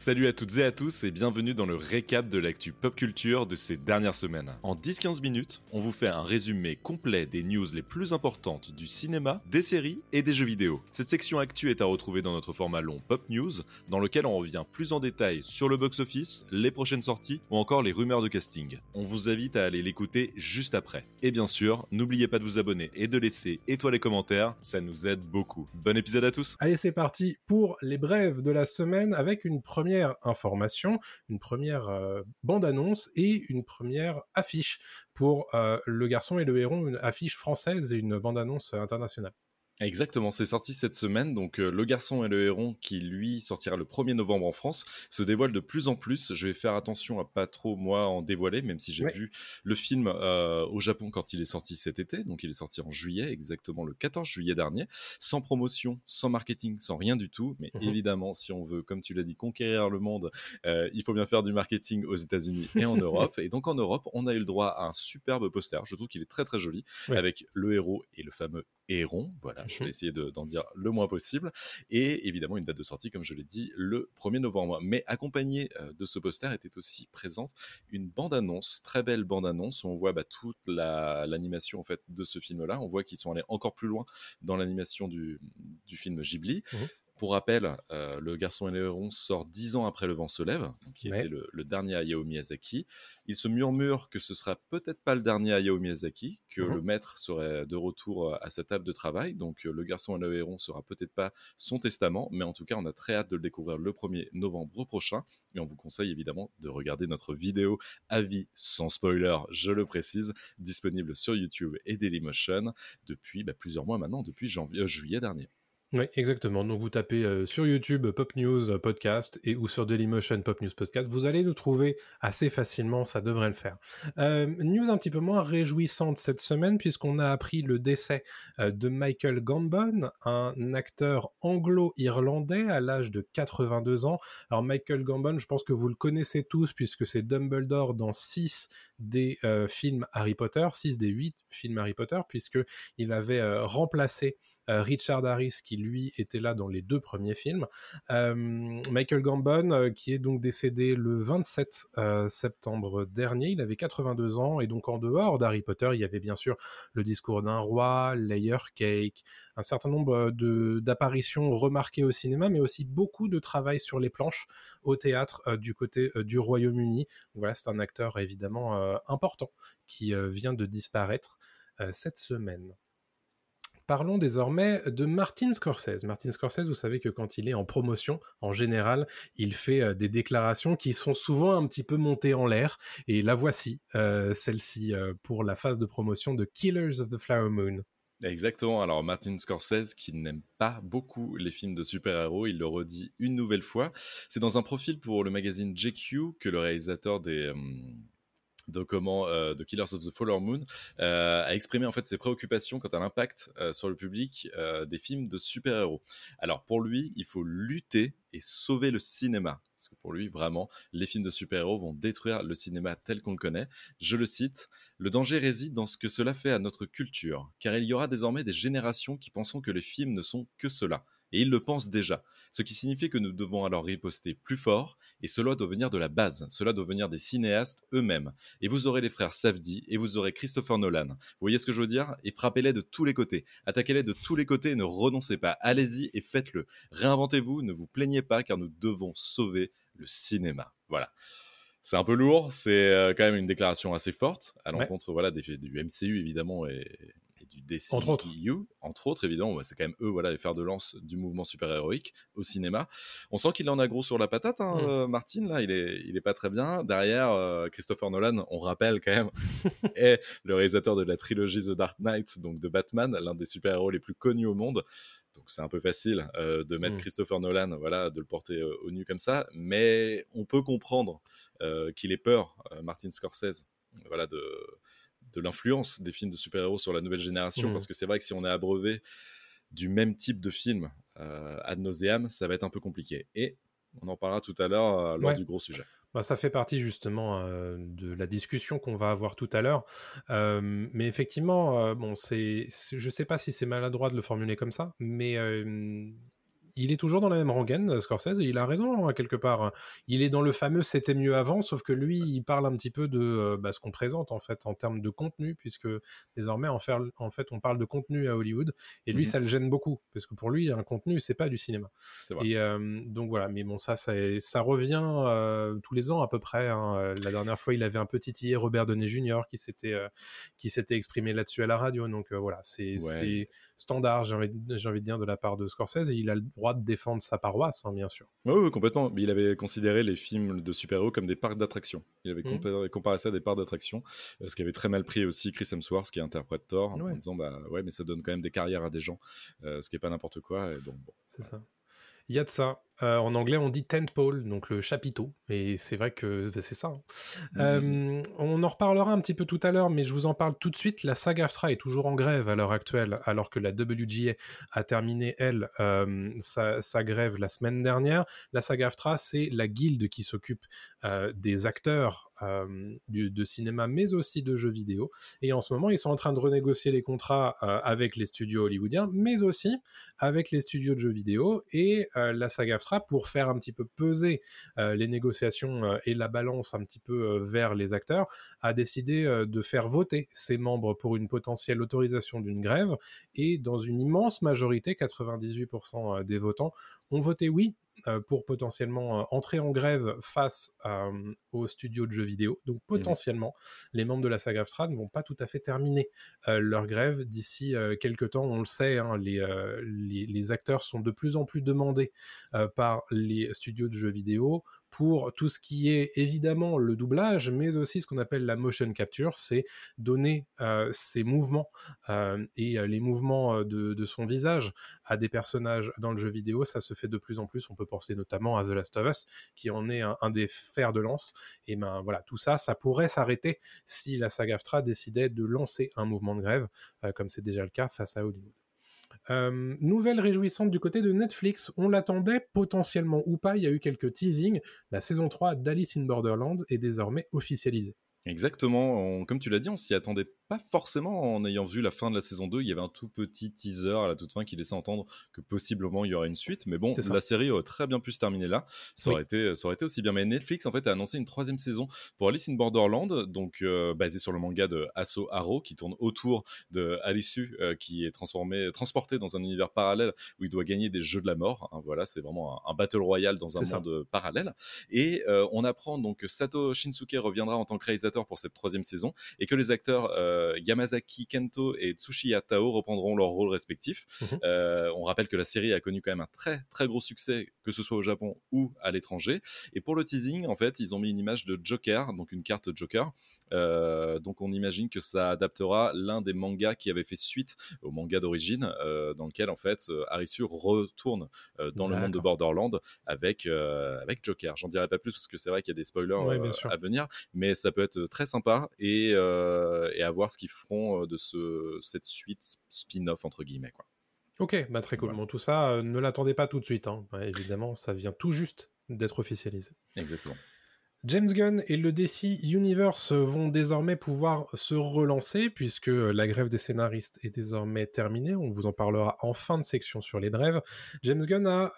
Salut à toutes et à tous et bienvenue dans le récap de l'actu pop culture de ces dernières semaines. En 10-15 minutes, on vous fait un résumé complet des news les plus importantes du cinéma, des séries et des jeux vidéo. Cette section actu est à retrouver dans notre format long Pop News, dans lequel on revient plus en détail sur le box-office, les prochaines sorties ou encore les rumeurs de casting. On vous invite à aller l'écouter juste après. Et bien sûr, n'oubliez pas de vous abonner et de laisser étoiles et commentaires, ça nous aide beaucoup. Bon épisode à tous Allez, c'est parti pour les brèves de la semaine avec une première information, une première bande-annonce et une première affiche pour Le Garçon et le Héron, une affiche française et une bande-annonce internationale. Exactement, c'est sorti cette semaine. Donc, euh, Le Garçon et le Héron, qui lui sortira le 1er novembre en France, se dévoile de plus en plus. Je vais faire attention à pas trop, moi, en dévoiler, même si j'ai vu le film euh, au Japon quand il est sorti cet été. Donc, il est sorti en juillet, exactement le 14 juillet dernier, sans promotion, sans marketing, sans rien du tout. Mais mhm. évidemment, si on veut, comme tu l'as dit, conquérir le monde, euh, il faut bien faire du marketing aux États-Unis et en Europe. Et donc, en Europe, on a eu le droit à un superbe poster. Je trouve qu'il est très très joli, avec le héros et le fameux héron. Voilà, je vais mhm. essayer d'en dire le moins possible. Et évidemment, une date de sortie, comme je l'ai dit, le 1er novembre. Mais accompagné euh, de ce poster était aussi présente une bande-annonce, très belle bande-annonce, on voit bah, toute l'animation en fait, de ce film-là. On voit qu'ils sont allés encore plus loin dans l'animation du, film Ghibli. Mhm. Pour rappel, euh, Le Garçon et le Héron sort dix ans après Le Vent se lève, qui était le, dernier Hayao Miyazaki. Il se murmure que ce sera peut-être pas le dernier Hayao Miyazaki, que mhm. le maître serait de retour euh, à sa table de travail. Donc euh, Le Garçon et le Héron sera peut-être pas son testament, mais en tout cas, on a très hâte de le découvrir le 1er novembre prochain. Et on vous conseille évidemment de regarder notre vidéo avis sans spoiler, je le précise, disponible sur YouTube et Dailymotion depuis bah, plusieurs mois maintenant, depuis janvier, juillet dernier. Oui, exactement. Donc vous tapez euh, sur YouTube Pop News Podcast et ou sur Dailymotion Pop News Podcast, vous allez nous trouver assez facilement, ça devrait le faire. Euh, news un petit peu moins réjouissante cette semaine puisqu'on a appris le décès euh, de Michael Gambon, un acteur anglo-irlandais à l'âge de 82 ans. Alors Michael Gambon, je pense que vous le connaissez tous puisque c'est Dumbledore dans 6 des films Harry Potter, 6 des 8 films Harry Potter puisque il avait remplacé euh, Richard Harris qui lui était là dans les deux premiers films, euh, Michael Gambon euh, qui est donc décédé le 27 septembre dernier, il avait 82 ans et donc en dehors d'Harry Potter, il y avait bien sûr le discours d'un roi, Layer Cake, un certain nombre d'apparitions remarquées au cinéma, mais aussi beaucoup de travail sur les planches au théâtre du côté du Royaume-Uni. Voilà, c'est un acteur évidemment important qui vient de disparaître cette semaine. Parlons désormais de Martin Scorsese. Martin Scorsese, vous savez que quand il est en promotion, en général, il fait euh, des déclarations qui sont souvent un petit peu montées en l'air. Et la voici, euh, celle-ci, euh, pour la phase de promotion de Killers of the Flower Moon. Exactement. Alors Martin Scorsese, qui n'aime pas beaucoup les films de super-héros, il le redit une nouvelle fois. C'est dans un profil pour le magazine JQ que le réalisateur des de comment euh, de Killers of the Fallen Moon euh, a exprimé en fait ses préoccupations quant à l'impact euh, sur le public des films de super-héros. Alors pour lui, il faut lutter et sauver le cinéma. Parce que pour lui, vraiment, les films de super-héros vont détruire le cinéma tel qu'on le connaît. Je le cite, Le danger réside dans ce que cela fait à notre culture, car il y aura désormais des générations qui penseront que les films ne sont que cela et ils le pensent déjà. Ce qui signifie que nous devons alors riposter plus fort, et cela doit venir de la base, cela doit venir des cinéastes eux-mêmes. Et vous aurez les frères Safdie, et vous aurez Christopher Nolan. Vous voyez ce que je veux dire? Et frappez-les de tous les côtés. Attaquez-les de tous les côtés et ne renoncez pas. Allez-y et faites-le. Réinventez-vous, ne vous plaignez pas, car nous devons sauver le cinéma. Voilà. C'est un peu lourd, c'est euh, quand même une déclaration assez forte à l'encontre voilà, du MCU évidemment et, du DCU, entre autres, entre autres évidemment, c'est quand même eux, voilà, les fers de lance du mouvement super-héroïque au cinéma. On sent qu'il en a gros sur la patate, hein, mm. euh, Martin, là, il est, il est pas très bien. Derrière, euh, Christopher Nolan, on rappelle quand même, est le réalisateur de la trilogie The Dark Knight, donc de Batman, l'un des super-héros les plus connus au monde. Donc c'est un peu facile euh, de mettre mm. Christopher Nolan, voilà, de le porter au nu comme ça, mais on peut comprendre qu'il ait peur, Martin Scorsese, voilà, de de l'influence des films de super-héros sur la nouvelle génération, mmh. parce que c'est vrai que si on est abreuvé du même type de film euh, ad nauseam, ça va être un peu compliqué. Et on en parlera tout à l'heure euh, lors du gros sujet. Bah, ça fait partie justement euh, de la discussion qu'on va avoir tout à l'heure. mais effectivement, bon, c'est, je sais pas si c'est maladroit de le formuler comme ça, mais il est toujours dans la même rengaine, Scorsese, et il a raison, hein, quelque part. Hein. Il est dans le fameux c'était mieux avant, sauf que lui, il parle un petit peu de bah, ce qu'on présente, en fait, en termes de contenu, puisque désormais, en, fait, on parle de contenu à Hollywood, et lui, mmh ça le gêne beaucoup, parce que pour lui, un contenu, c'est pas du cinéma. Et donc voilà, mais bon, ça, ça, ça revient tous les ans à peu près. Hein. La dernière fois, il avait un petit titillé Robert Downey Jr. qui s'était qui s'était exprimé là-dessus à la radio. Donc voilà, c'est standard, j'ai envie, envie, de dire, de la part de Scorsese, et il a le droit de défendre sa paroisse, hein, bien sûr. Oui, complètement. Mais il avait considéré les films de super-héros comme des parcs d'attractions. Il avait mmh. comparé, ça à des parcs d'attractions, ce qui avait très mal pris aussi Chris Hemsworth, qui interprète Thor, en disant bah ouais, mais ça donne quand même des carrières à des gens, ce qui est pas n'importe quoi. Et donc, bon, c'est ça. Il y a de ça. Euh, en anglais, on dit tentpole, donc le chapiteau. Et c'est vrai que c'est ça. Hein. Mmh. Euh, on en reparlera un petit peu tout à l'heure, mais je vous en parle tout de suite. La saga AFTRA est toujours en grève à l'heure actuelle, alors que la WGA a terminé, elle, euh, sa, grève la semaine dernière. La saga AFTRA, c'est la guilde qui s'occupe des acteurs de cinéma, mais aussi de jeux vidéo. Et en ce moment, ils sont en train de renégocier les contrats avec les studios hollywoodiens, mais aussi avec les studios de jeux vidéo. Et la saga AFTRA pour faire un petit peu peser euh, les négociations euh, et la balance un petit peu euh, vers les acteurs, a décidé de faire voter ses membres pour une potentielle autorisation d'une grève. Et dans une immense majorité, 98% des votants ont voté oui pour potentiellement euh, entrer en grève face euh, aux studios de jeux vidéo. Donc mmh potentiellement, les membres de la saga Strad ne vont pas tout à fait terminer leur grève d'ici quelques temps. On le sait, hein, les, les, acteurs sont de plus en plus demandés par les studios de jeux vidéo pour tout ce qui est évidemment le doublage, mais aussi ce qu'on appelle la motion capture, c'est donner euh, ses mouvements euh, et euh, les mouvements de, son visage à des personnages dans le jeu vidéo. Ça se fait de plus en plus. On peut penser notamment à The Last of Us, qui en est un, des fers de lance. Et ben voilà, tout ça, ça pourrait s'arrêter si la saga AFTRA décidait de lancer un mouvement de grève, comme c'est déjà le cas face à Hollywood. Euh, nouvelle réjouissante du côté de Netflix, on l'attendait potentiellement ou pas, il y a eu quelques teasings, la saison 3 d'Alice in Borderland est désormais officialisée. Exactement, comme tu l'as dit, on s'y attendait pas forcément en ayant vu la fin de la saison 2. Il y avait un tout petit teaser à la toute fin qui laissait entendre que possiblement il y aurait une suite. Mais bon, la série aurait très bien pu se terminer là. Ça, aurait, été, ça aurait été aussi bien. Mais Netflix, en fait, a annoncé une troisième saison pour Alice in Borderland, donc euh, basée sur le manga de Asso Haro, qui tourne autour de Alice euh, qui est transformé, transporté dans un univers parallèle où il doit gagner des jeux de la mort. Hein, voilà, c'est vraiment un, battle royale dans un monde parallèle. Et euh, on apprend donc que Sato Shinsuke reviendra en tant que réalisateur pour cette troisième saison et que les acteurs euh, Yamazaki Kento et Tsushiya Tao reprendront leurs rôles respectifs. Mhm. Euh, on rappelle que la série a connu quand même un très très gros succès, que ce soit au Japon ou à l'étranger. Et pour le teasing, en fait, ils ont mis une image de Joker, donc une carte Joker. Euh, donc on imagine que ça adaptera l'un des mangas qui avait fait suite au manga d'origine, dans lequel en fait Arisu retourne dans le monde de Borderland avec avec Joker. J'en dirai pas plus parce que c'est vrai qu'il y a des spoilers à venir, mais ça peut être très sympa et, euh, et à voir ce qu'ils feront euh, de ce, cette suite spin-off entre guillemets quoi. Ok, bah très cool. Bon, tout ça, euh, ne l'attendez pas tout de suite. Hein. évidemment, ça vient tout juste d'être officialisé. Exactement. James Gunn et le DC Universe vont désormais pouvoir se relancer puisque la grève des scénaristes est désormais terminée. On vous en parlera en fin de section sur les brèves. James Gunn a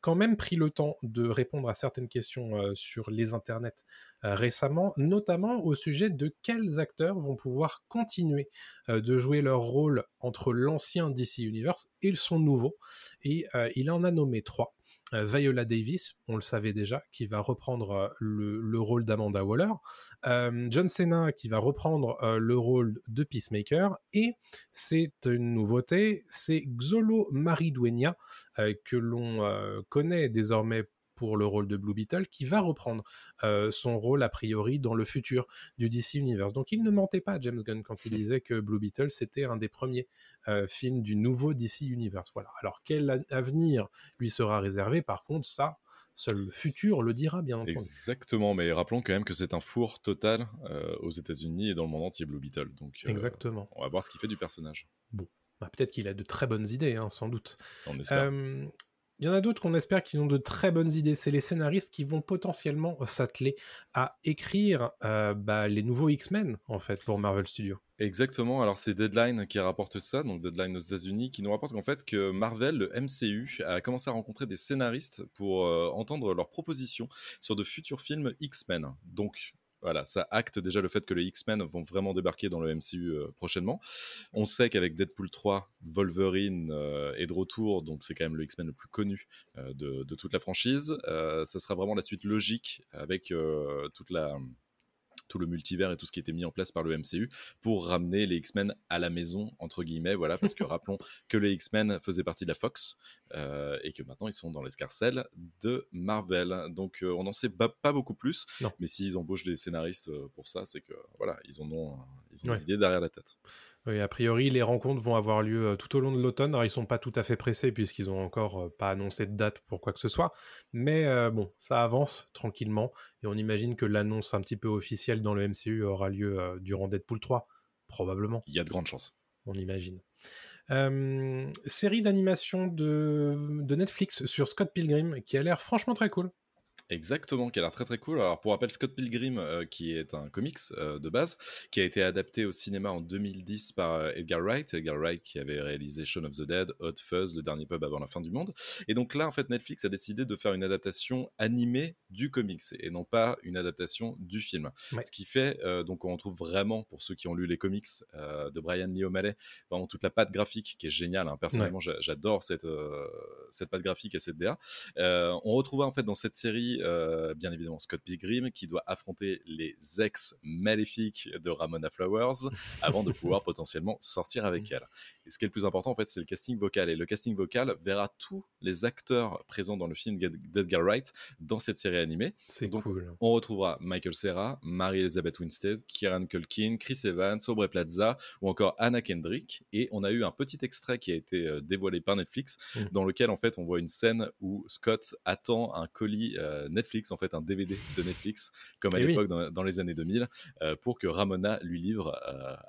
quand même pris le temps de répondre à certaines questions sur les internets récemment, notamment au sujet de quels acteurs vont pouvoir continuer de jouer leur rôle entre l'ancien DC Universe et son nouveau. Et il en a nommé trois. Euh, Viola Davis, on le savait déjà, qui va reprendre euh, le, rôle d'Amanda Waller, euh, John Cena qui va reprendre le rôle de Peacemaker, et c'est une nouveauté, c'est Xolo Maridueña, que l'on connaît désormais pour le rôle de Blue Beetle, qui va reprendre euh, son rôle a priori dans le futur du DC Universe. Donc il ne mentait pas, James Gunn, quand il disait que Blue Beetle, c'était un des premiers euh, films du nouveau DC Universe. Voilà. Alors quel avenir lui sera réservé? Par contre, ça, Seul le futur le dira, bien entendu. Exactement, mais rappelons quand même que c'est un four total euh, aux États-Unis et dans le monde entier, Blue Beetle. Donc, Exactement. On va voir ce qu'il fait du personnage. Bon, bah, peut-être qu'il a de très bonnes idées, hein, sans doute. On espère. Il y en a d'autres qu'on espère qui ont de très bonnes idées. C'est les scénaristes qui vont potentiellement s'atteler à écrire euh, bah, les nouveaux X-Men, en fait, pour Marvel Studios. Exactement. Alors, c'est Deadline qui rapporte ça, donc Deadline aux États-Unis, qui nous rapporte qu'en fait, que Marvel, le MCU, a commencé à rencontrer des scénaristes pour euh, entendre leurs propositions sur de futurs films X-Men. Donc, voilà, ça acte déjà le fait que les X-Men vont vraiment débarquer dans le MCU euh, prochainement. On sait qu'avec Deadpool 3, Wolverine euh, est de retour, donc c'est quand même le X-Men le plus connu euh, de, de, toute la franchise. ça sera vraiment la suite logique avec toute la tout le multivers et tout ce qui était mis en place par le MCU pour ramener les X-Men à la maison, entre guillemets, voilà, parce que rappelons que les X-Men faisaient partie de la Fox euh, et que maintenant ils sont dans l'escarcelle de Marvel. Donc euh, on n'en sait pas, beaucoup plus, mais s'ils embauchent des scénaristes euh, pour ça, c'est que voilà, ils en ont, ils ont des idées derrière la tête. Oui, a priori, les rencontres vont avoir lieu euh, tout au long de l'automne. Alors, ils sont pas tout à fait pressés puisqu'ils ont encore euh, pas annoncé de date pour quoi que ce soit. Mais euh, bon, ça avance tranquillement et on imagine que l'annonce un petit peu officielle dans le MCU aura lieu durant Deadpool 3, probablement. Il y a de grandes chances. On imagine. série d'animation de, de Netflix sur Scott Pilgrim qui a l'air franchement très cool. Exactement, qui a l'air très très cool. Alors pour rappel, Scott Pilgrim, euh, qui est un comics euh, de base, qui a été adapté au cinéma en 2010 par euh, Edgar Wright. Edgar Wright qui avait réalisé Shaun of the Dead, Hot Fuzz, Le Dernier Pub avant la fin du monde. Et donc là, en fait, Netflix a décidé de faire une adaptation animée du comics et non pas une adaptation du film. Ce qui fait, donc on retrouve vraiment, pour ceux qui ont lu les comics de Brian Lee O'Malley, vraiment toute la patte graphique qui est géniale. Hein. Personnellement, j'adore cette, cette patte graphique et cette DA. on retrouvera en fait dans cette série euh, bien évidemment Scott Pilgrim, qui doit affronter les ex maléfiques de Ramona Flowers avant de pouvoir potentiellement sortir avec mm. elle. Et ce qui est le plus important, en fait, c'est le casting vocal. Et le casting vocal verra tous les acteurs présents dans le film d'Edgar Wright dans cette série animée. C'est cool. On retrouvera Michael Cera, Mary-Elizabeth Winstead, Kieran Culkin, Chris Evans, Aubrey Plaza ou encore Anna Kendrick. Et on a eu un petit extrait qui a été euh, dévoilé par Netflix, mm. dans lequel, en fait, on voit une scène où Scott attend un colis euh, Netflix, en fait, un DVD de Netflix, comme à eh l'époque dans, les années 2000, euh, pour que Ramona lui livre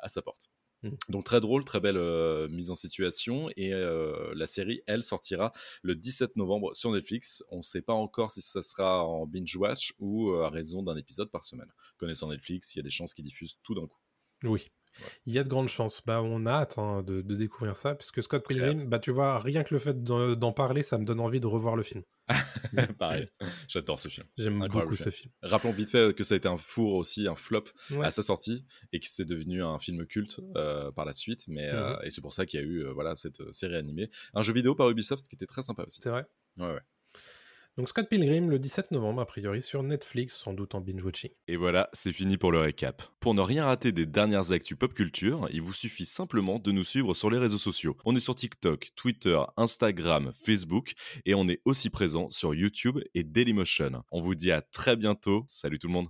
à sa porte. Mmh. Donc très drôle, très belle euh, mise en situation et euh, la série, elle, sortira le 17 novembre sur Netflix. On ne sait pas encore si ça sera en binge watch ou euh, à raison d'un épisode par semaine. Connaissant Netflix, il y a des chances qu'ils diffusent tout d'un coup. Oui, il y a de grandes chances. Bah, on a hâte hein, de, découvrir ça, puisque Scott Pilgrim, bah, tu vois, rien que le fait d'en parler, ça me donne envie de revoir le film. Pareil, j'adore ce film. J'aime beaucoup ce film. Rappelons vite fait que ça a été un four aussi, un flop à sa sortie, et que c'est devenu un film culte euh, par la suite. Mais, euh, mhm. et c'est pour ça qu'il y a eu euh, voilà, cette série animée. Un jeu vidéo par Ubisoft qui était très sympa aussi. C'est vrai Ouais, ouais. Donc Scott Pilgrim le 17 novembre, a priori sur Netflix, sans doute en binge-watching. Et voilà, c'est fini pour le récap. Pour ne rien rater des dernières actus pop culture, il vous suffit simplement de nous suivre sur les réseaux sociaux. On est sur TikTok, Twitter, Instagram, Facebook, et on est aussi présent sur YouTube et Dailymotion. On vous dit à très bientôt. Salut tout le monde.